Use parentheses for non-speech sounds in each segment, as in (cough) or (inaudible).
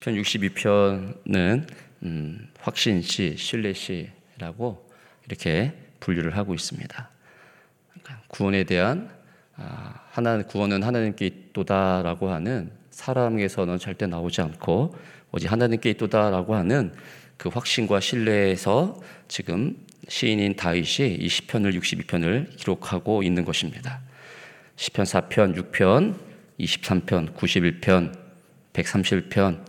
편 62편은 음, 확신시, 신뢰시라고 이렇게 분류를 하고 있습니다. 그러니까 구원에 대한 아, 하나 구원은 하나님께 있도다라고 하는 사람에게서는 절대 나오지 않고 오직 하나님께 있도다라고 하는 그 확신과 신뢰에서 지금 시인인 다윗이 이 시편을 62편을 기록하고 있는 것입니다. 시편 4편, 6편, 23편, 91편, 131편 어,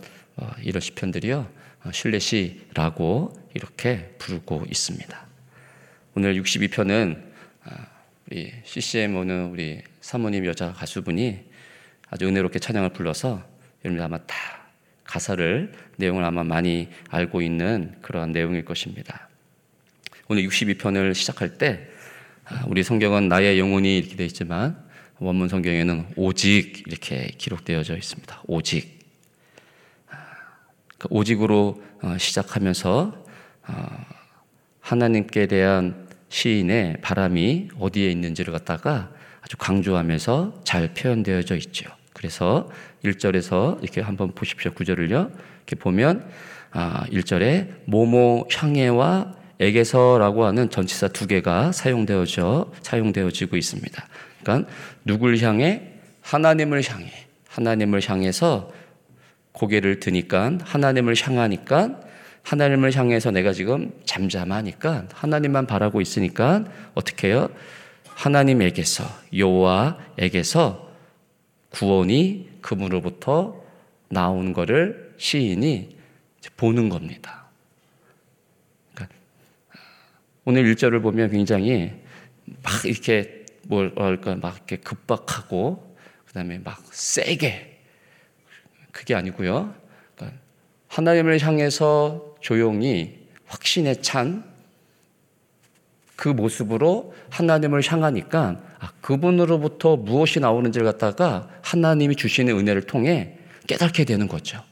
이런 시편들이요 어, 신뢰시라고 이렇게 부르고 있습니다. 오늘 62편은 아, 우리 CCM 오는 우리 사모님 여자 가수분이 아주 은혜롭게 찬양을 불러서 여러분 아마 다 가사를 내용을 아마 많이 알고 있는 그러한 내용일 것입니다. 오늘 62편을 시작할 때 아, 우리 성경은 나의 영혼이 이렇게 되어 있지만 원문 성경에는 오직 이렇게 기록되어져 있습니다. 오직 그 오직으로 어, 시작하면서 어, 하나님께 대한 시인의 바람이 어디에 있는지를 갖다가 아주 강조하면서 잘 표현되어져 있죠. 그래서 1절에서 이렇게 한번 보십시오. 9절을요. 이렇게 보면 1절에 아, 모모 향해와 에게서라고 하는 전치사 두 개가 사용되어져 사용되어지고 있습니다. 그러니까 누굴 향해 하나님을 향해 하나님을 향해서 고개를 드니까 하나님을 향하니까 하나님을 향해서 내가 지금 잠잠하니까 하나님만 바라고 있으니까 어떻게 해요? 하나님에게서 여호와에게서 구원이 그분으로부터 나온 것을 시인이 보는 겁니다. 그러니까 오늘 일절을 보면 굉장히 막 이렇게 뭐랄까 막 이렇게 급박하고 그다음에 막 세게 그게 아니고요. 그러니까 하나님을 향해서 조용히 확신에 찬 그 모습으로 하나님을 향하니까 아, 그분으로부터 무엇이 나오는지를 갖다가 하나님이 주시는 은혜를 통해 깨닫게 되는 거죠.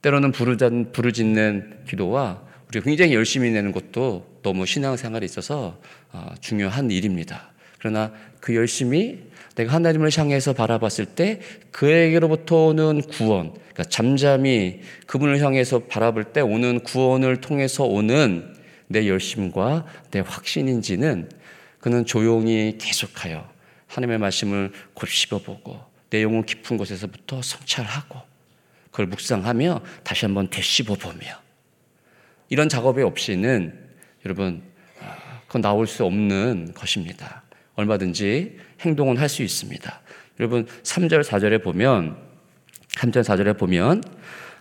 때로는 부르짖는 기도와 우리가 굉장히 열심히 내는 것도 너무 신앙생활에 있어서 아, 중요한 일입니다. 그러나 그 열심이 내가 하나님을 향해서 바라봤을 때 그에게로부터 오는 구원, 그러니까 잠잠히 그분을 향해서 바라볼 때 오는 구원을 통해서 오는 내 열심과 내 확신인지는 그는 조용히 계속하여 하나님의 말씀을 곱씹어보고 내용은 깊은 곳에서부터 성찰하고 그걸 묵상하며 다시 한번 되씹어보며 이런 작업이 없이는 여러분 아, 그건 나올 수 없는 것입니다. 얼마든지 행동은 할 수 있습니다. 여러분 3절 4절에 보면 3절 4절에 보면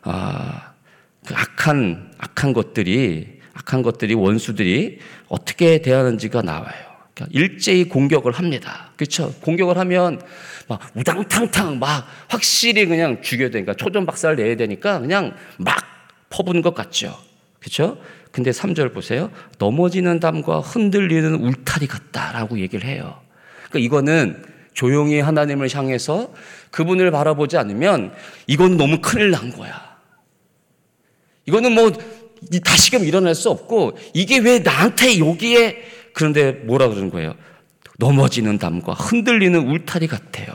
아, 그 악한 악한 것들이 악한 것들이 원수들이 어떻게 대하는지가 나와요. 그러니까 일제히 공격을 합니다. 그렇죠? 공격을 하면 막 우당탕탕 막 확실히 그냥 죽여야 되니까 초전 박살을 내야 되니까 그냥 막 퍼부는 것 같죠. 그렇죠? 근데 3절 보세요. 넘어지는 담과 흔들리는 울타리 같다라고 얘기를 해요. 그러니까 이거는 조용히 하나님을 향해서 그분을 바라보지 않으면 이건 너무 큰일 난 거야. 이거는 뭐 다시금 일어날 수 없고 이게 왜 나한테 여기에 그런데 뭐라 그러는 거예요? 넘어지는 담과 흔들리는 울타리 같아요.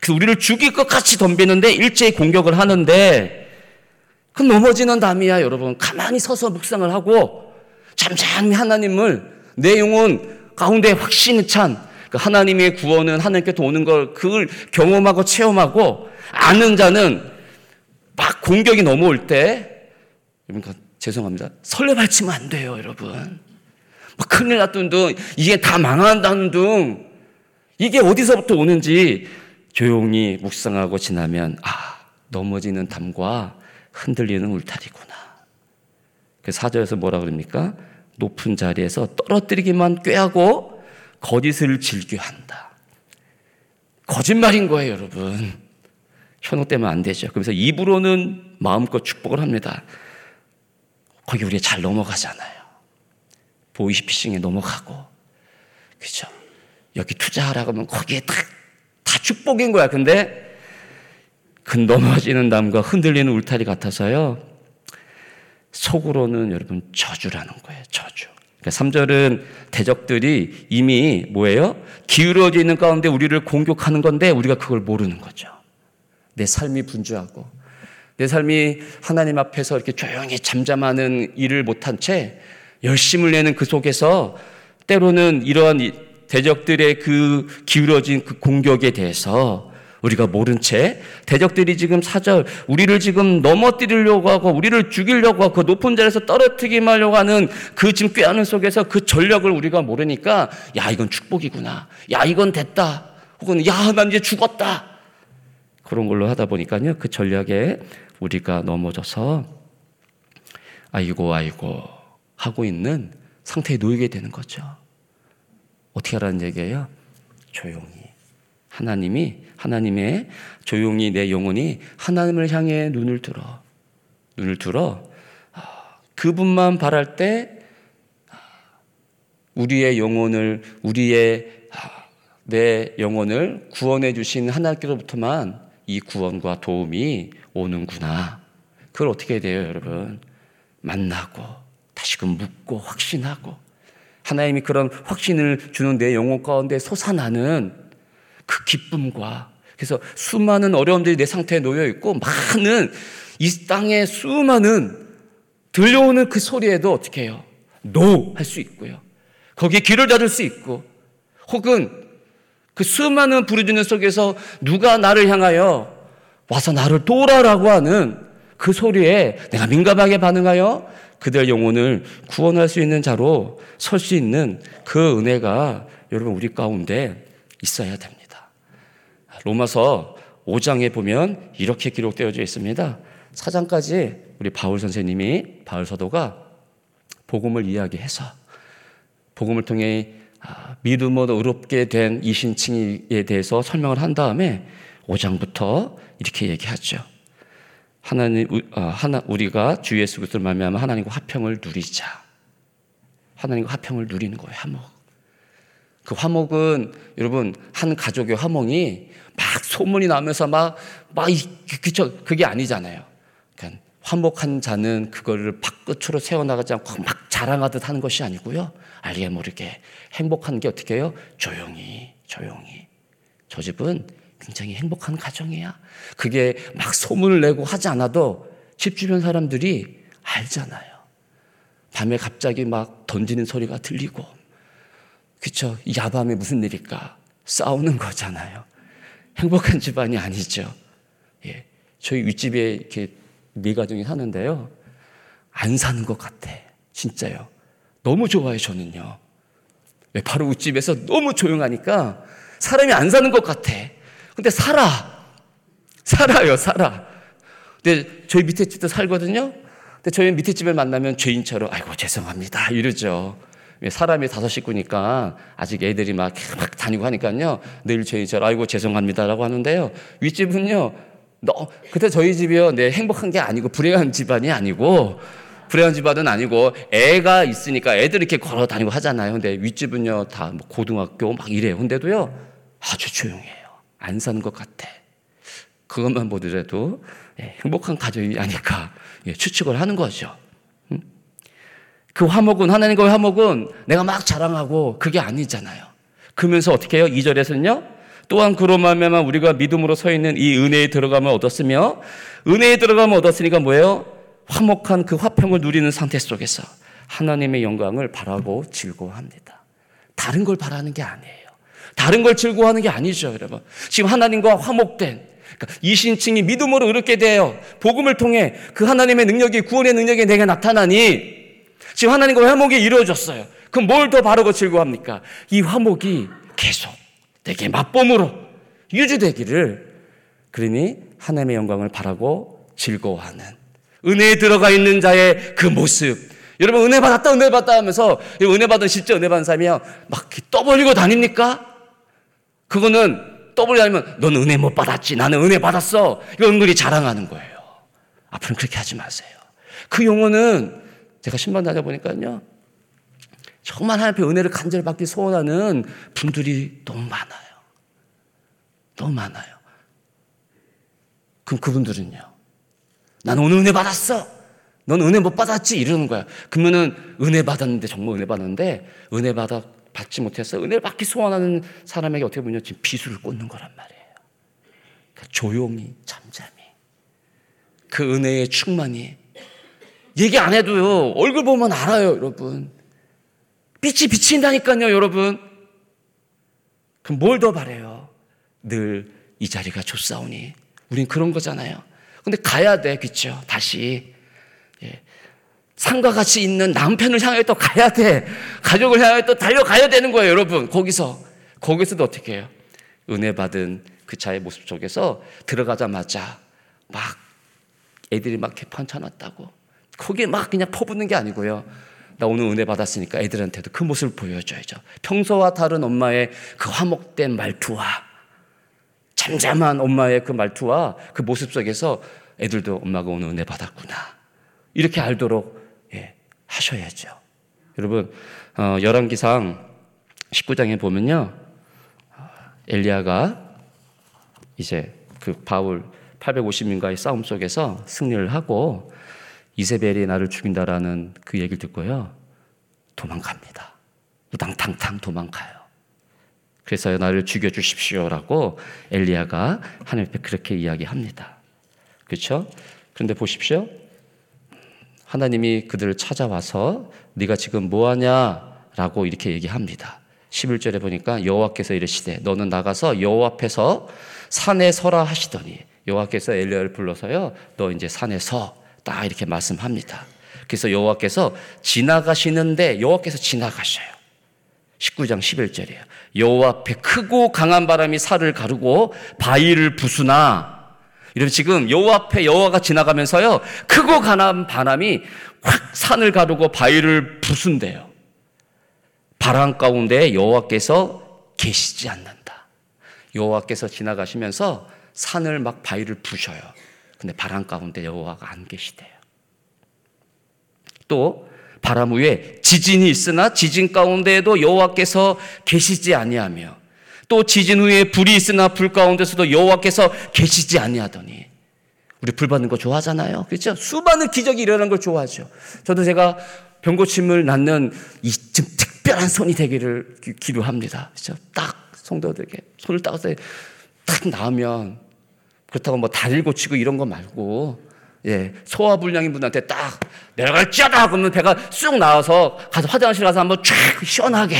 그래서 우리를 죽일 것 같이 덤비는데 일제히 공격을 하는데 그 넘어지는 담이야, 여러분. 가만히 서서 묵상을 하고 잠잠히 하나님을 내 영혼 가운데 확신이 찬 그 하나님의 구원은 하나님께 오는 걸 그걸 경험하고 체험하고 아는 자는 막 공격이 넘어올 때 여러분 죄송합니다. 설레 발치면 안 돼요, 여러분. 막 큰일 났던 둥 이게 다 망한다는 둥 이게 어디서부터 오는지 조용히 묵상하고 지나면 아 넘어지는 담과 흔들리는 울타리구나. 그 사절에서 뭐라 그럽니까? 높은 자리에서 떨어뜨리기만 꾀하고 거짓을 즐겨한다. 거짓말인 거예요, 여러분. 현혹되면 안 되죠. 그래서 입으로는 마음껏 축복을 합니다. 거기 우리 잘 넘어가잖아요. 보이시피싱에 넘어가고. 그죠? 여기 투자하라고 하면 거기에 다, 다 축복인 거야. 근데 그 넘어지는 담과 흔들리는 울타리 같아서요. 속으로는 여러분 저주라는 거예요. 저주. 그러니까 3절은 대적들이 이미 뭐예요? 기울어져 있는 가운데 우리를 공격하는 건데 우리가 그걸 모르는 거죠. 내 삶이 분주하고 내 삶이 하나님 앞에서 이렇게 조용히 잠잠하는 일을 못한 채 열심을 내는 그 속에서 때로는 이러한 대적들의 그 기울어진 그 공격에 대해서 우리가 모른 채 대적들이 지금 사절 우리를 지금 넘어뜨리려고 하고 우리를 죽이려고 하고 그 높은 자리에서 떨어뜨리게 하려고 하는 그 지금 꾀하는 속에서 그 전력을 우리가 모르니까 야 이건 축복이구나 야 이건 됐다 혹은 야 난 이제 죽었다 그런 걸로 하다 보니까요 그 전략에 우리가 넘어져서 아이고 아이고 하고 있는 상태에 놓이게 되는 거죠. 어떻게 하라는 얘기예요? 조용히. 하나님이, 하나님의 조용히 내 영혼이 하나님을 향해 눈을 들어. 눈을 들어. 아, 그분만 바랄 때 아, 우리의 영혼을, 우리의 아, 내 영혼을 구원해 주신 하나님께로부터만 이 구원과 도움이 오는구나. 그걸 어떻게 해야 돼요, 여러분? 만나고, 다시금 묻고, 확신하고, 하나님이 그런 확신을 주는 내 영혼 가운데 솟아나는 그 기쁨과 그래서 수많은 어려움들이 내 상태에 놓여 있고 많은 이 땅에 수많은 들려오는 그 소리에도 어떻게 해요? 노! 할 수 있고요. 거기에 귀를 닫을 수 있고 혹은 그 수많은 부르짖는 속에서 누가 나를 향하여 와서 나를 도우라라고 하는 그 소리에 내가 민감하게 반응하여 그들 영혼을 구원할 수 있는 자로 설 수 있는 그 은혜가 여러분 우리 가운데 있어야 됩니다. 로마서 5장에 보면 이렇게 기록되어져 있습니다. 4장까지 우리 바울 선생님이 바울 사도가 복음을 이야기해서 복음을 통해 아, 믿음으로 의롭게 된 이신칭에 대해서 설명을 한 다음에 5장부터 이렇게 얘기하죠. 하나님 어, 하나 우리가 주 예수 그리스도를 말미암아 하나님과 화평을 누리자. 하나님과 화평을 누리는 거예요. 화목. 그 화목은 여러분 한 가족의 화목이 막 소문이 나면서 막막 그쵸 그게 아니잖아요. 그러니까 화목한 자는 그거를 밖끝으로 세워나가지 않고 막 자랑하듯 하는 것이 아니고요. 알게 모르게 행복한 게 어떻게 해요? 조용히 조용히. 저 집은 굉장히 행복한 가정이야. 그게 막 소문을 내고 하지 않아도 집 주변 사람들이 알잖아요. 밤에 갑자기 막 던지는 소리가 들리고, 그쵸? 야밤에 무슨 일일까? 싸우는 거잖아요. 행복한 집안이 아니죠. 예. 저희 윗집에 이렇게 네 가정이 사는데요. 안 사는 것 같아. 진짜요. 너무 좋아요, 저는요. 왜? 바로 윗집에서 너무 조용하니까 사람이 안 사는 것 같아. 근데 살아. 살아요, 살아. 근데 저희 밑에 집도 살거든요. 근데 저희 밑에 집을 만나면 죄인처럼 아이고 죄송합니다 이러죠. 사람이 다섯 식구니까 아직 애들이 막, 막 다니고 하니까요. 늘 죄인처럼 아이고 죄송합니다라고 하는데요. 윗집은요. 너 그때 저희 집이요. 네, 행복한 게 아니고 불행한 집안이 아니고 불행한 집안은 아니고 애가 있으니까 애들 이렇게 걸어 다니고 하잖아요. 근데 윗집은요 다뭐 고등학교 막 이래요. 근데도요 아주 조용해요. 안 사는 것 같아. 그것만 보더라도 예, 행복한 가정이 아닐까 예, 추측을 하는 거죠. 음? 그 화목은 하나님과의 화목은 내가 막 자랑하고 그게 아니잖아요. 그러면서 어떻게 해요? 2절에서는요. 또한 그로 말미암아 우리가 믿음으로 서 있는 이 은혜에 들어가면 얻었으며 은혜에 들어가면 얻었으니까 뭐예요? 화목한 그 화평을 누리는 상태 속에서 하나님의 영광을 바라고 즐거워합니다. 다른 걸 바라는 게 아니에요. 다른 걸 즐거워하는 게 아니죠, 여러분. 지금 하나님과 화목된 그러니까 이 신칭이 믿음으로 이렇게 되어 복음을 통해 그 하나님의 능력이 구원의 능력이 내게 나타나니 지금 하나님과 화목이 이루어졌어요. 그럼 뭘 더 바르고 즐거워합니까? 이 화목이 계속 내게 맛봄으로 유지되기를 그러니 하나님의 영광을 바라고 즐거워하는 은혜에 들어가 있는 자의 그 모습 여러분 은혜 받았다 은혜 받았다 하면서 은혜 받은 실제 은혜 받은 사람이요 막 떠벌리고 다닙니까? 그거는 떠벌리 아니면 넌 은혜 못 받았지. 나는 은혜 받았어. 이거 은근히 자랑하는 거예요. 앞으로는 그렇게 하지 마세요. 그 용어는 제가 신방 다녀보니까요. 정말 하나님 앞에 은혜를 간절히 받기 소원하는 분들이 너무 많아요. 너무 많아요. 그럼 그분들은요. 나는 오늘 은혜 받았어. 넌 은혜 못 받았지? 이러는 거야. 그러면은 은혜 받았는데, 정말 은혜 받았는데, 은혜 받아 받지 못해서 은혜를 받기 소원하는 사람에게 어떻게 보면 지금 비수를 꽂는 거란 말이에요. 그러니까 조용히 잠잠히 그 은혜의 충만이 얘기 안 해도요. 얼굴 보면 알아요 여러분. 빛이 비친다니까요 여러분. 그럼 뭘 더 바래요? 늘 이 자리가 좋사오니. 우린 그런 거잖아요. 근데 가야 돼 그쵸? 다시. 예. 상과 같이 있는 남편을 향해 또 가야 돼. 가족을 향해 또 달려가야 되는 거예요 여러분. 거기서. 거기서도 어떻게 해요? 은혜 받은 그 자의 모습 속에서 들어가자마자 막 애들이 막 개판 쳐놨다고 거기에 막 그냥 퍼붓는 게 아니고요. 나 오늘 은혜 받았으니까 애들한테도 그 모습을 보여줘야죠. 평소와 다른 엄마의 그 화목된 말투와 잠잠한 엄마의 그 말투와 그 모습 속에서 애들도 엄마가 오늘 은혜 받았구나. 이렇게 알도록 예, 하셔야죠. 여러분, 어, 열왕기상 19장에 보면요. 엘리야가 이제 그 바울 850인가의 싸움 속에서 승리를 하고 이세벨이 나를 죽인다라는 그 얘기를 듣고요. 도망갑니다. 우당탕탕 도망가요. 그래서 나를 죽여 주십시오라고 엘리야가 하나님 앞에 그렇게 이야기합니다. 그렇죠? 그런데 보십시오. 하나님이 그들을 찾아와서 네가 지금 뭐 하냐라고 이렇게 얘기합니다. 11절에 보니까 여호와께서 이르시되 너는 나가서 여호와 앞에서 산에 서라 하시더니 여호와께서 엘리야를 불러서요. 너 이제 산에 서. 딱 이렇게 말씀합니다. 그래서 여호와께서 지나가시는데 여호와께서 지나가셔요. 19장 11절이에요. 여호와 앞에 크고 강한 바람이 살을 가르고 바위를 부수나 여러분 지금 여호와 앞에 여호와가 지나가면서요. 크고 강한 바람이 확 산을 가르고 바위를 부순대요. 바람 가운데 여호와께서 계시지 않는다. 여호와께서 지나가시면서 산을 막 바위를 부셔요. 근데 바람 가운데 여호와가 안 계시대요. 또 바람 위에 지진이 있으나 지진 가운데에도 여호와께서 계시지 아니하며 또 지진 후에 불이 있으나 불 가운데서도 여호와께서 계시지 아니하더니 우리 불 받는 거 좋아하잖아요. 그렇죠? 수많은 기적이 일어나는 걸 좋아하죠. 저도 제가 병고침을 낳는 이 특별한 손이 되기를 기도합니다. 그렇죠? 딱 성도들에게 손을 따서 딱 나오면 그렇다고 뭐 다리를 고치고 이런 거 말고 예, 소화불량인 분한테 딱 내려갈지어다 그러면 배가 쑥 나와서 가서 화장실 가서 한번 쫙 시원하게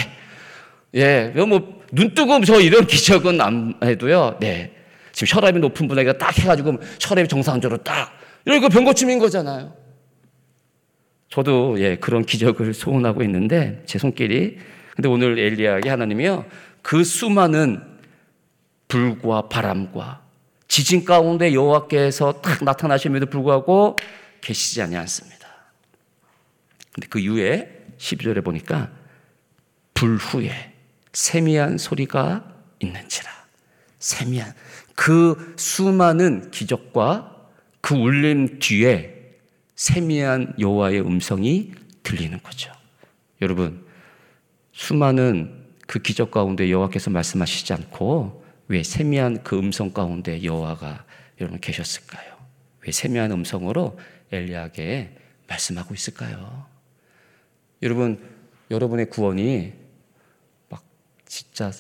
예, 뭐눈 뜨고 저 이런 (laughs) 기적은 안 해도요. 네. 지금 혈압이 높은 분에게 딱 해가지고 혈압이 정상적으로 딱 이런 병 고침인 거잖아요. 저도 예, 그런 기적을 소원하고 있는데 제 손길이 근데 오늘 엘리야에게 하나님이요. 그 수많은 불과 바람과 지진 가운데 여호와께서 딱 나타나심에도 불구하고 계시지 아니않습니다. 근데 그 이후에 12절에 보니까 불 후에 세미한 소리가 있는지라. 세미한 그 수많은 기적과 그 울림 뒤에 세미한 여호와의 음성이 들리는 거죠. 여러분 수많은 그 기적 가운데 여호와께서 말씀하시지 않고 왜 세미한 그 음성 가운데 여호와가 여러분 계셨을까요? 왜 세미한 음성으로 엘리야에게 말씀하고 있을까요? 여러분 여러분의 구원이 막 진짜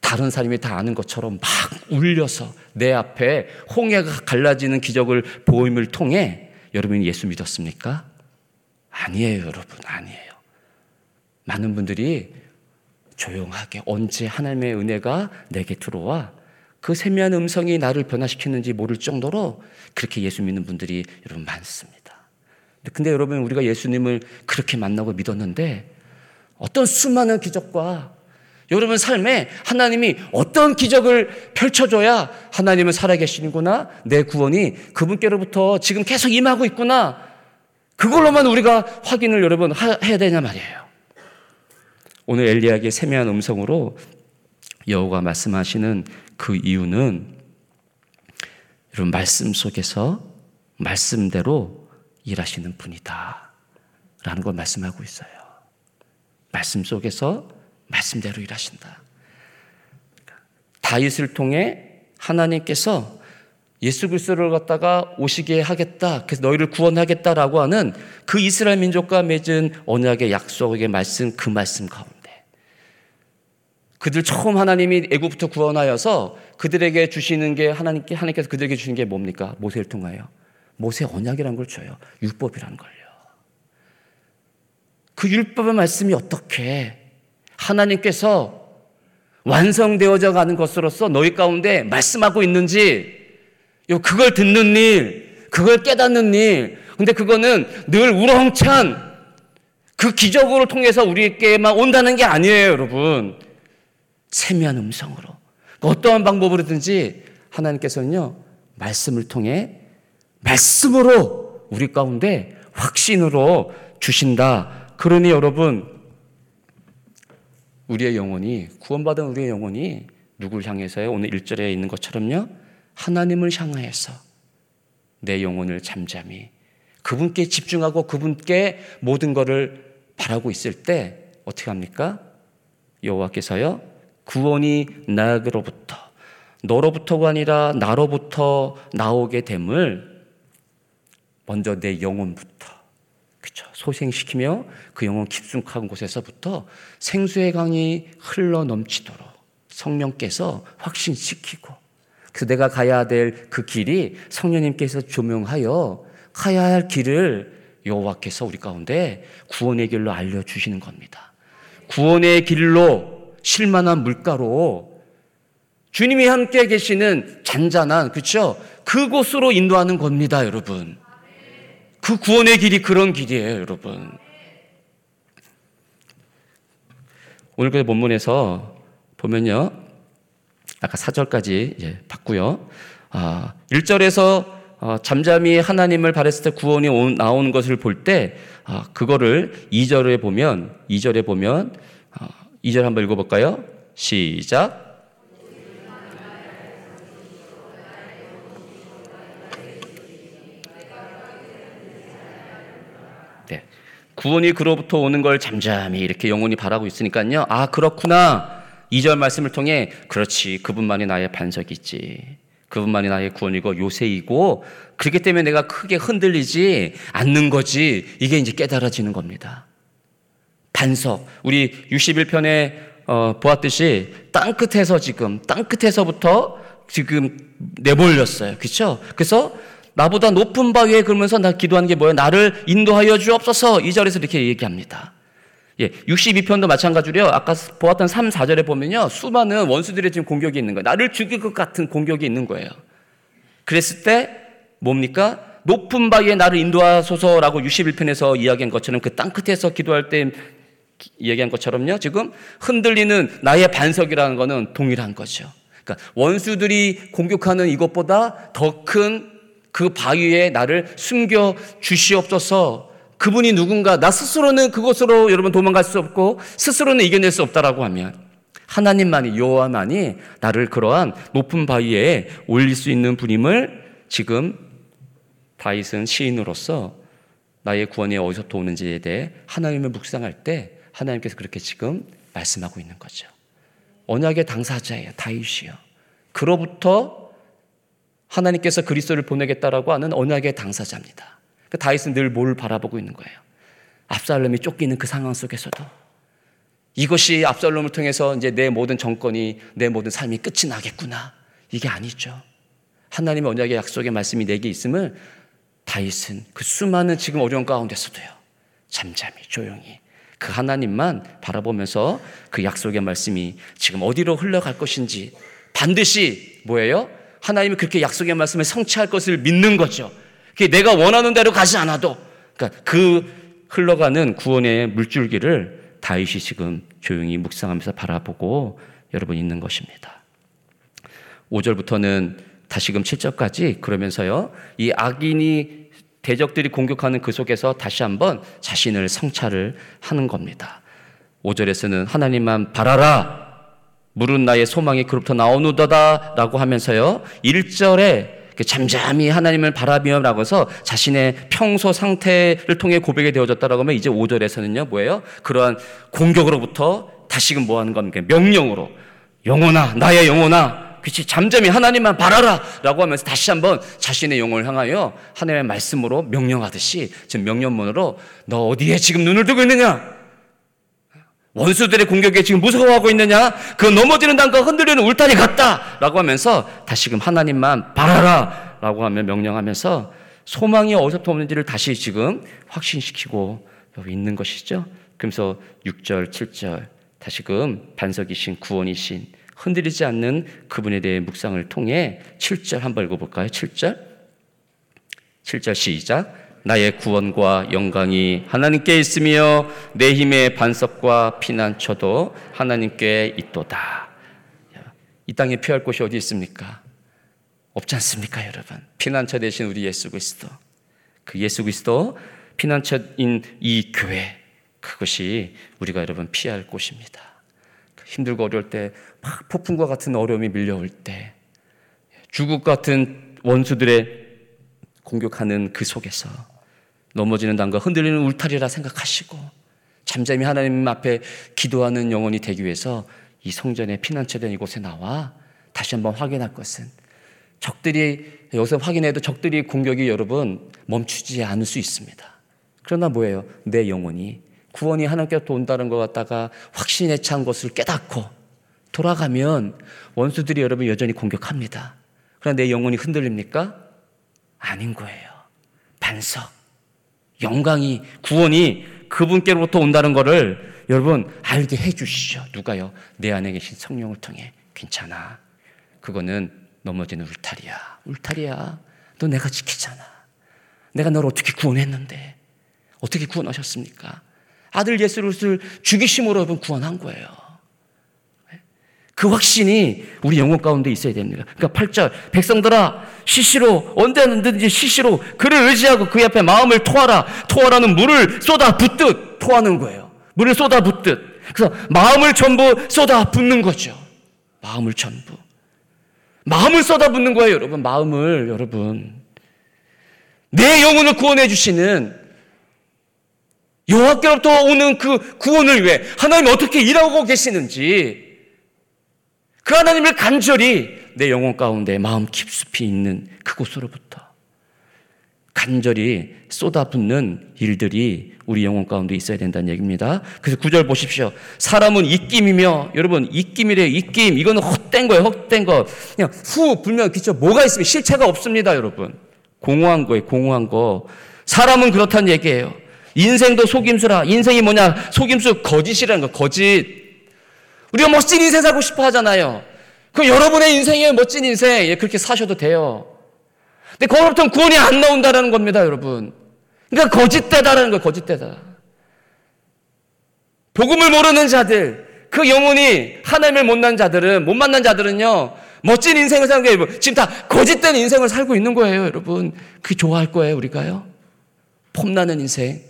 다른 사람이 다 아는 것처럼 막 울려서 내 앞에 홍해가 갈라지는 기적을 보임을 통해 여러분이 예수 믿었습니까? 아니에요, 여러분. 아니에요. 많은 분들이 조용하게 언제 하나님의 은혜가 내게 들어와 그 세미한 음성이 나를 변화시키는지 모를 정도로 그렇게 예수 믿는 분들이 여러분 많습니다. 근데 여러분 우리가 예수님을 그렇게 만나고 믿었는데 어떤 수많은 기적과 여러분 삶에 하나님이 어떤 기적을 펼쳐줘야 하나님은 살아계시는구나 내 구원이 그분께로부터 지금 계속 임하고 있구나 그걸로만 우리가 확인을 여러분 해야 되냐 말이에요. 오늘 엘리야에게 세미한 음성으로 여호가 말씀하시는 그 이유는 여러분 말씀 속에서 말씀대로 일하시는 분이다. 라는 걸 말씀하고 있어요. 말씀 속에서 말씀대로 일하신다. 다윗을 통해 하나님께서 예수 그리스도를 갖다가 오시게 하겠다. 그래서 너희를 구원하겠다라고 하는 그 이스라엘 민족과 맺은 언약의 약속의 말씀 그 말씀 가운데 그들 처음 하나님이 애굽부터 구원하여서 그들에게 주시는 게 하나님께 하나님께서 그들에게 주신 게 뭡니까? 모세를 통하여 모세 언약이라는 걸 줘요. 율법이라는 걸요. 그 율법의 말씀이 어떻게 하나님께서 완성되어져 가는 것으로서 너희 가운데 말씀하고 있는지 그걸 듣는 일, 그걸 깨닫는 일. 근데 그거는 늘 우렁찬 그 기적을 통해서 우리에게만 온다는 게 아니에요, 여러분. 세미한 음성으로. 어떠한 방법으로든지 하나님께서는요, 말씀을 통해 말씀으로 우리 가운데 확신으로 주신다. 그러니 여러분, 우리의 영혼이, 구원받은 우리의 영혼이 누굴 향해서요? 오늘 1절에 있는 것처럼요, 하나님을 향하여서 내 영혼을 잠잠히 그분께 집중하고 그분께 모든 것을 바라고 있을 때 어떻게 합니까? 여호와께서요 구원이 나에게로부터 너로부터가 아니라 나로부터 나오게 됨을 먼저 내 영혼부터 그쵸 소생시키며 그 영혼 깊숙한 곳에서부터 생수의 강이 흘러 넘치도록 성령께서 확신시키고 그래서 내가 가야 될 그 길이 성령님께서 조명하여 가야 할 길을 여호와께서 우리 가운데 구원의 길로 알려 주시는 겁니다. 구원의 길로 실만한 물가로 주님이 함께 계시는 잔잔한 그렇죠? 그곳으로 인도하는 겁니다, 여러분. 그 구원의 길이 그런 길이에요, 여러분. 오늘 그 본문에서 보면요. 아까 4절까지 이제 봤고요. 아, 1절에서 어, 잠잠히 하나님을 바랬을 때 구원이 온, 나오는 것을 볼 때, 아, 그거를 2절에 보면, 2절에 보면, 아, 2절 한번 읽어볼까요? 시작. 네. 구원이 그로부터 오는 걸 잠잠히 이렇게 영혼이 바라고 있으니까요. 아, 그렇구나. 2절 말씀을 통해, 그렇지. 그분만이 나의 반석이지. 그분만이 나의 구원이고 요새이고 그렇기 때문에 내가 크게 흔들리지 않는 거지 이게 이제 깨달아지는 겁니다. 반석 우리 61편에 어, 보았듯이 땅 끝에서 지금 땅 끝에서부터 지금 내몰렸어요. 그렇죠? 그래서 나보다 높은 바 위에 그러면서 나 기도하는 게 뭐예요? 나를 인도하여 주옵소서 이 절에서 이렇게 얘기합니다. 예, 62편도 마찬가지로요. 아까 보았던 3, 4절에 보면요. 수많은 원수들의 지금 공격이 있는 거예요. 나를 죽일 것 같은 공격이 있는 거예요. 그랬을 때 뭡니까? 높은 바위에 나를 인도하소서라고 61편에서 이야기한 것처럼 그 땅 끝에서 기도할 때 얘기한 것처럼요. 지금 흔들리는 나의 반석이라는 것은 동일한 거죠. 그러니까 원수들이 공격하는 이것보다 더 큰 그 바위에 나를 숨겨 주시옵소서 그분이 누군가 나 스스로는 그곳으로 여러분 도망갈 수 없고 스스로는 이겨낼 수 없다라고 하면 하나님만이 여호와만이 나를 그러한 높은 바위에 올릴 수 있는 분임을 지금 다윗은 시인으로서 나의 구원이 어디서부터 오는지에 대해 하나님을 묵상할 때 하나님께서 그렇게 지금 말씀하고 있는 거죠. 언약의 당사자예요. 다윗이요. 그로부터 하나님께서 그리스도를 보내겠다라고 하는 언약의 당사자입니다. 그 다윗은 늘 뭘 바라보고 있는 거예요. 압살롬이 쫓기는 그 상황 속에서도 이것이 압살롬을 통해서 이제 내 모든 정권이 내 모든 삶이 끝이 나겠구나. 이게 아니죠. 하나님의 언약의 약속의 말씀이 내게 있음을 다윗은 그 수많은 지금 어려운 가운데서도요. 잠잠히 조용히 그 하나님만 바라보면서 그 약속의 말씀이 지금 어디로 흘러갈 것인지 반드시 뭐예요? 하나님이 그렇게 약속의 말씀을 성취할 것을 믿는 거죠. 내가 원하는 대로 가지 않아도 그러니까 그 흘러가는 구원의 물줄기를 다윗이 지금 조용히 묵상하면서 바라보고 여러분 있는 것입니다. 5절부터는 다시금 7절까지 그러면서요. 이 악인이 대적들이 공격하는 그 속에서 다시 한번 자신을 성찰을 하는 겁니다. 5절에서는 하나님만 바라라. 물은 나의 소망이 그로부터 나오누더다. 라고 하면서요. 1절에 잠잠히 하나님을 바라비라고 해서 자신의 평소 상태를 통해 고백이 되어졌다라고 하면 이제 5절에서는요, 뭐예요? 그러한 공격으로부터 다시금 뭐 하는 겁니까? 명령으로. 영혼아, 나의 영혼아, 그치, 잠잠히 하나님만 바라라! 라고 하면서 다시 한번 자신의 영혼을 향하여 하나님의 말씀으로 명령하듯이 지금 명령문으로 너 어디에 지금 눈을 두고 있느냐? 원수들의 공격에 지금 무서워하고 있느냐? 그 넘어지는 땅과 흔들리는 울타리 같다! 라고 하면서 다시금 하나님만 바라라! 라고 하며 명령하면서 소망이 어디서부터 오는지를 다시 지금 확신시키고 있는 것이죠. 그러면서 6절, 7절 다시금 반석이신 구원이신 흔들리지 않는 그분에 대해 묵상을 통해 7절 한번 읽어볼까요? 7절 7절 시작 나의 구원과 영광이 하나님께 있으며 내 힘의 반석과 피난처도 하나님께 있도다. 이 땅에 피할 곳이 어디 있습니까? 없지 않습니까, 여러분? 피난처 대신 우리 예수 그리스도. 그 예수 그리스도 피난처인 이 교회 그것이 우리가 여러분 피할 곳입니다. 그 힘들고 어려울 때, 막 폭풍과 같은 어려움이 밀려올 때, 주국 같은 원수들의 공격하는 그 속에서 넘어지는 담과 흔들리는 울타리라 생각하시고 잠잠히 하나님 앞에 기도하는 영혼이 되기 위해서 이 성전의 피난처된 이곳에 나와 다시 한번 확인할 것은 적들이 여기서 확인해도 적들이 공격이 여러분 멈추지 않을 수 있습니다. 그러나 뭐예요? 내 영혼이 구원이 하나님께로부 온다는 것 같다가 확신에 찬 것을 깨닫고 돌아가면 원수들이 여러분 여전히 공격합니다. 그러나 내 영혼이 흔들립니까? 아닌 거예요. 반석, 영광이, 구원이 그분께로부터 온다는 것을 여러분 알게 해 주시죠. 누가요? 내 안에 계신 성령을 통해. 괜찮아. 그거는 넘어지는 울타리야. 울타리야. 너 내가 지키잖아. 내가 너를 어떻게 구원했는데. 어떻게 구원하셨습니까? 아들 예수를 죽이심으로 여러분 구원한 거예요. 그 확신이 우리 영혼 가운데 있어야 됩니다. 그러니까 8절 백성들아 시시로 언제든지 시시로 그를 의지하고 그 앞에 마음을 토하라. 토하라는 물을 쏟아 붓듯 토하는 거예요. 물을 쏟아 붓듯. 그래서 마음을 전부 쏟아 붓는 거죠. 마음을 전부. 마음을 쏟아 붓는 거예요, 여러분. 마음을 여러분. 내 영혼을 구원해 주시는 여호와께로부터 오는 그 구원을 위해 하나님 어떻게 일하고 계시는지 그 하나님을 간절히 내 영혼 가운데 마음 깊숙이 있는 그곳으로부터 간절히 쏟아붓는 일들이 우리 영혼 가운데 있어야 된다는 얘기입니다. 그래서 구절 보십시오. 사람은 입김이며 여러분 입김이래 입김 이거는 헛된 거예요. 헛된 거. 그냥 후 불면 기초 뭐가 있으면 실체가 없습니다, 여러분. 공허한 거예요. 공허한 거. 사람은 그렇다는 얘기예요. 인생도 속임수라. 인생이 뭐냐? 속임수 거짓이라는 거. 거짓. 우리가 멋진 인생 살고 싶어 하잖아요. 그 여러분의 인생에 멋진 인생 예, 그렇게 사셔도 돼요. 근데 거기부터 구원이 안 나온다는 겁니다, 여러분. 그러니까 거짓되다라는 거예요, 거짓되다. 복음을 모르는 자들, 그 영혼이 하나님을 못 난 자들은, 못 만난 자들은요, 멋진 인생을 사는 게 지금 다 거짓된 인생을 살고 있는 거예요, 여러분. 그게 좋아할 거예요, 우리가요? 폼나는 인생.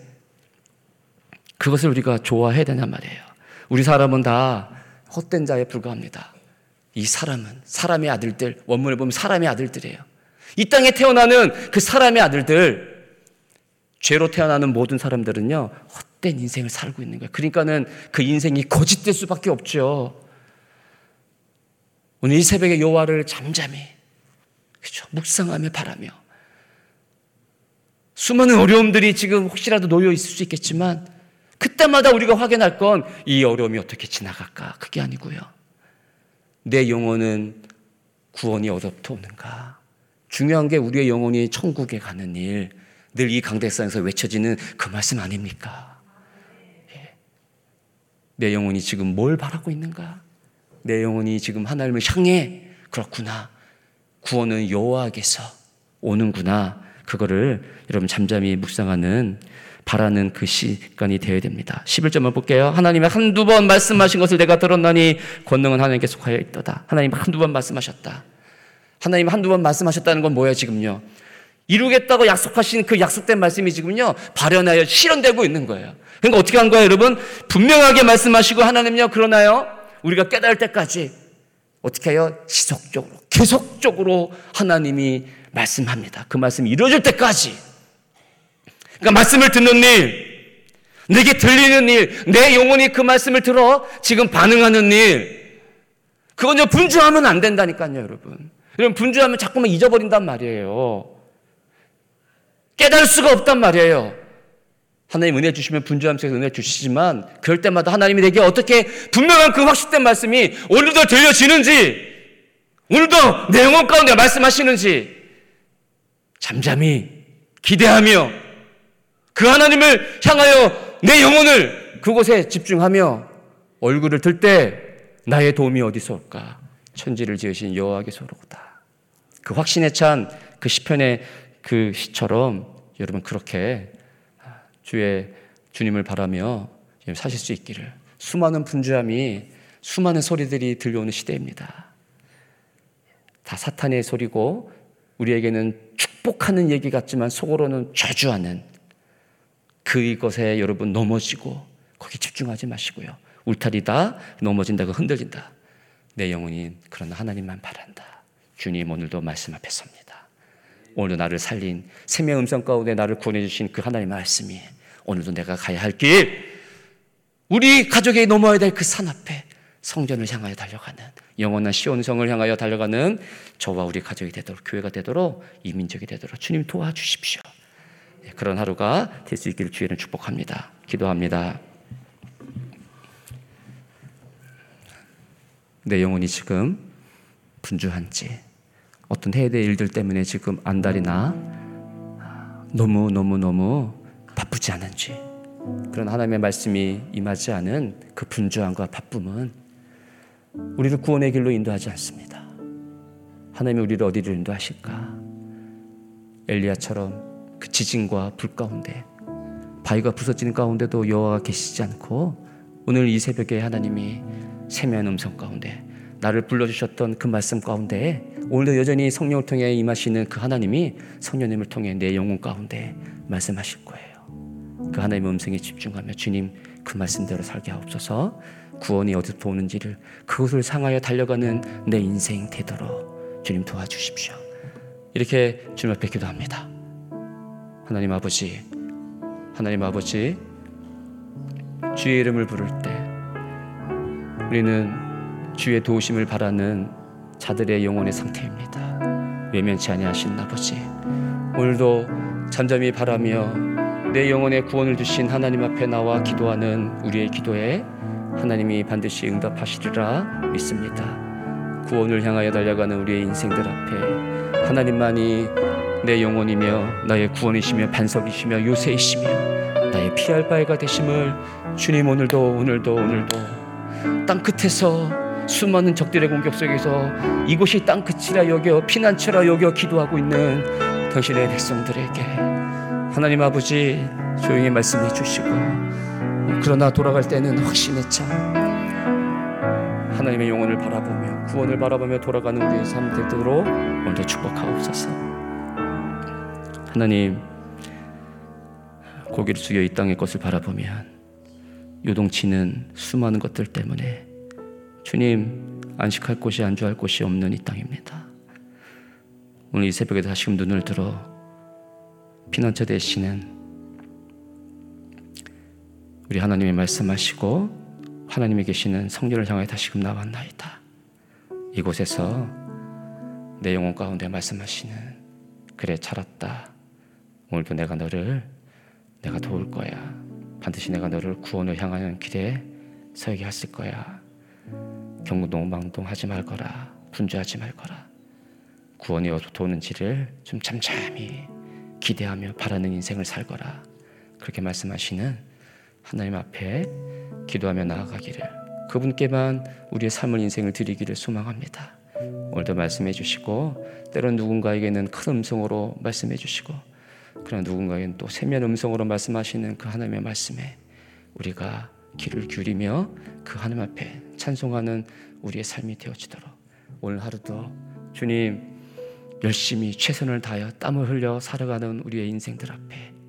그것을 우리가 좋아해야 되냔 말이에요. 우리 사람은 다 헛된 자에 불과합니다. 이 사람은 사람의 아들들, 원문을 보면 사람의 아들들이에요. 이 땅에 태어나는 그 사람의 아들들, 죄로 태어나는 모든 사람들은요, 헛된 인생을 살고 있는 거예요. 그러니까는 그 인생이 거짓될 수밖에 없죠. 오늘 이 새벽에 여호와를 잠잠히 그렇죠. 묵상하며 바라며 수많은 어려움들이 지금 혹시라도 놓여 있을 수 있겠지만 그 때마다 우리가 확인할 건 이 어려움이 어떻게 지나갈까? 그게 아니고요. 내 영혼은 구원이 어디부터 오는가? 중요한 게 우리의 영혼이 천국에 가는 일, 늘 이 강대상에서 외쳐지는 그 말씀 아닙니까? 예. 내 영혼이 지금 뭘 바라고 있는가? 내 영혼이 지금 하나님을 향해 그렇구나. 구원은 여호와께서 오는구나. 그거를 여러분 잠잠히 묵상하는 바라는 그 시간이 되어야 됩니다. 11절 만 볼게요. 하나님이 한두 번 말씀하신 것을 내가 들었나니 권능은 하나님께 속하여 있도다. 하나님 한두 번 말씀하셨다. 하나님 한두 번 말씀하셨다는 건 뭐예요, 지금요? 이루겠다고 약속하신 그 약속된 말씀이 지금요, 발현하여 실현되고 있는 거예요. 그러니까 어떻게 한 거예요, 여러분? 분명하게 말씀하시고 하나님요, 그러나요? 우리가 깨달을 때까지 어떻게 해요? 지속적으로, 계속적으로 하나님이 말씀합니다. 그 말씀이 이루어질 때까지. 그러니까 말씀을 듣는 일, 내게 들리는 일, 내 영혼이 그 말씀을 들어 지금 반응하는 일, 그건요, 분주하면 안 된다니까요, 여러분. 여러분, 분주하면 자꾸만 잊어버린단 말이에요. 깨달을 수가 없단 말이에요. 하나님 은혜 주시면 분주함 속에서 은혜 주시지만, 그럴 때마다 하나님이 내게 어떻게 분명한 그 확실된 말씀이 오늘도 들려지는지, 오늘도 내 영혼 가운데 말씀하시는지, 잠잠히 기대하며 그 하나님을 향하여 내 영혼을 그곳에 집중하며 얼굴을 들 때 나의 도움이 어디서 올까? 천지를 지으신 여호와께서로구다. 그 확신에 찬 그 시편의 그 시처럼 여러분 그렇게 주의 주님을 바라며 사실 수 있기를 수많은 분주함이 수많은 소리들이 들려오는 시대입니다. 다 사탄의 소리고 우리에게는 축복하는 얘기 같지만 속으로는 저주하는 그것에 여러분 넘어지고 거기 집중하지 마시고요. 울타리다 넘어진다고 흔들린다. 내 영혼이 그런 하나님만 바란다. 주님 오늘도 말씀 앞에 섭니다. 오늘 나를 살린 생명 음성 가운데 나를 구원해 주신 그 하나님의 말씀이 오늘도 내가 가야 할 길, 우리 가족이 넘어야 될 그 산 앞에 성전을 향하여 달려가는 영원한 시온성을 향하여 달려가는 저와 우리 가족이 되도록 교회가 되도록 이 민족이 되도록 주님 도와주십시오. 네, 그런 하루가 될 수 있기를 주의는 축복합니다. 기도합니다. 내 영혼이 지금 분주한지 어떤 될 일들 때문에 지금 안달이나 너무 너무 너무 바쁘지 않은지 그런 하나님의 말씀이 임하지 않은 그 분주함과 바쁨은 우리를 구원의 길로 인도하지 않습니다. 하나님이 우리를 어디로 인도하실까? 엘리야처럼 그 지진과 불 가운데 바위가 부서지는 가운데도 여호와가 계시지 않고 오늘 이 새벽에 하나님이 세미한 음성 가운데 나를 불러주셨던 그 말씀 가운데 오늘도 여전히 성령을 통해 임하시는 그 하나님이 성령님을 통해 내 영혼 가운데 말씀하실 거예요. 그 하나님의 음성에 집중하며 주님 그 말씀대로 살게 하옵소서 구원이 어디서 오는지를 그것을 상하여 달려가는 내 인생 되도록 주님 도와주십시오. 이렇게 주님 앞에 기도합니다. 하나님 아버지, 하나님 아버지, 주의 이름을 부를 때 우리는 주의 도우심을 바라는 자들의 영혼의 상태입니다. 외면치 아니하신 아버지, 오늘도 잠잠히 바라며 내 영혼의 구원을 주신 하나님 앞에 나와 기도하는 우리의 기도에 하나님이 반드시 응답하시리라 믿습니다. 구원을 향하여 달려가는 우리의 인생들 앞에 하나님만이 내 영혼이며 나의 구원이시며 반석이시며 요새이시며 나의 피할 바위가 되심을 주님 오늘도 오늘도 오늘도 땅 끝에서 수많은 적들의 공격 속에서 이곳이 땅 끝이라 여겨 피난처라 여겨 기도하고 있는 당신의 백성들에게 하나님 아버지 조용히 말씀해 주시고 그러나 돌아갈 때는 확신에 차 하나님의 영혼을 바라보며 구원을 바라보며 돌아가는 우리의 삶 되도록 오늘도 축복하옵소서 하나님 고개를 숙여 이 땅의 것을 바라보면 요동치는 수많은 것들 때문에 주님 안식할 곳이 안주할 곳이 없는 이 땅입니다 오늘 이 새벽에 다시금 눈을 들어 피난처 되시는 우리 하나님이 말씀하시고 하나님이 계시는 성전을 향해 다시금 나왔나이다. 이곳에서 내 영혼 가운데 말씀하시는 그래 살았다. 오늘도 내가 너를 내가 도울 거야. 반드시 내가 너를 구원을 향하는 길에 서게 했을 거야. 경동망동하지 말거라. 분주하지 말거라. 구원이 어디서 오는지를 좀 잠잠히 기대하며 바라는 인생을 살거라. 그렇게 말씀하시는 하나님 앞에 기도하며 나아가기를 그분께만 우리의 삶을 인생을 드리기를 소망합니다. 오늘도 말씀해 주시고 때론 누군가에게는 큰 음성으로 말씀해 주시고 그러나 누군가에게는 또 세면 음성으로 말씀하시는 그 하나님의 말씀에 우리가 귀를 기울이며 그 하나님 앞에 찬송하는 우리의 삶이 되어지도록 오늘 하루도 주님 열심히 최선을 다하여 땀을 흘려 살아가는 우리의 인생들 앞에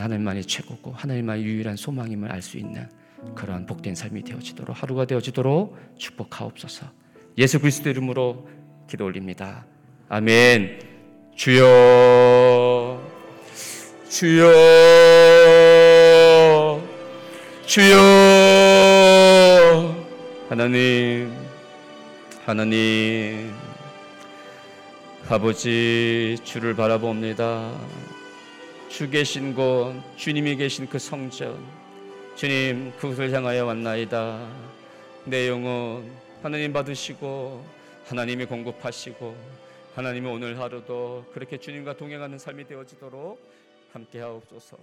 하나님만이 최고고 하나님만이 유일한 소망임을 알 수 있는 그러한 복된 삶이 되어지도록 하루가 되어지도록 축복하옵소서. 예수 그리스도 이름으로 기도 올립니다. 아멘. 주여 주여 주여 하나님 하나님 아버지 주를 바라봅니다. 주 계신 곳, 주님이 계신 그 성전, 주님 그곳을 향하여 왔나이다. 내 영혼 하나님 받으시고 하나님이 공급하시고 하나님은 오늘 하루도 그렇게 주님과 동행하는 삶이 되어지도록 함께 하옵소서.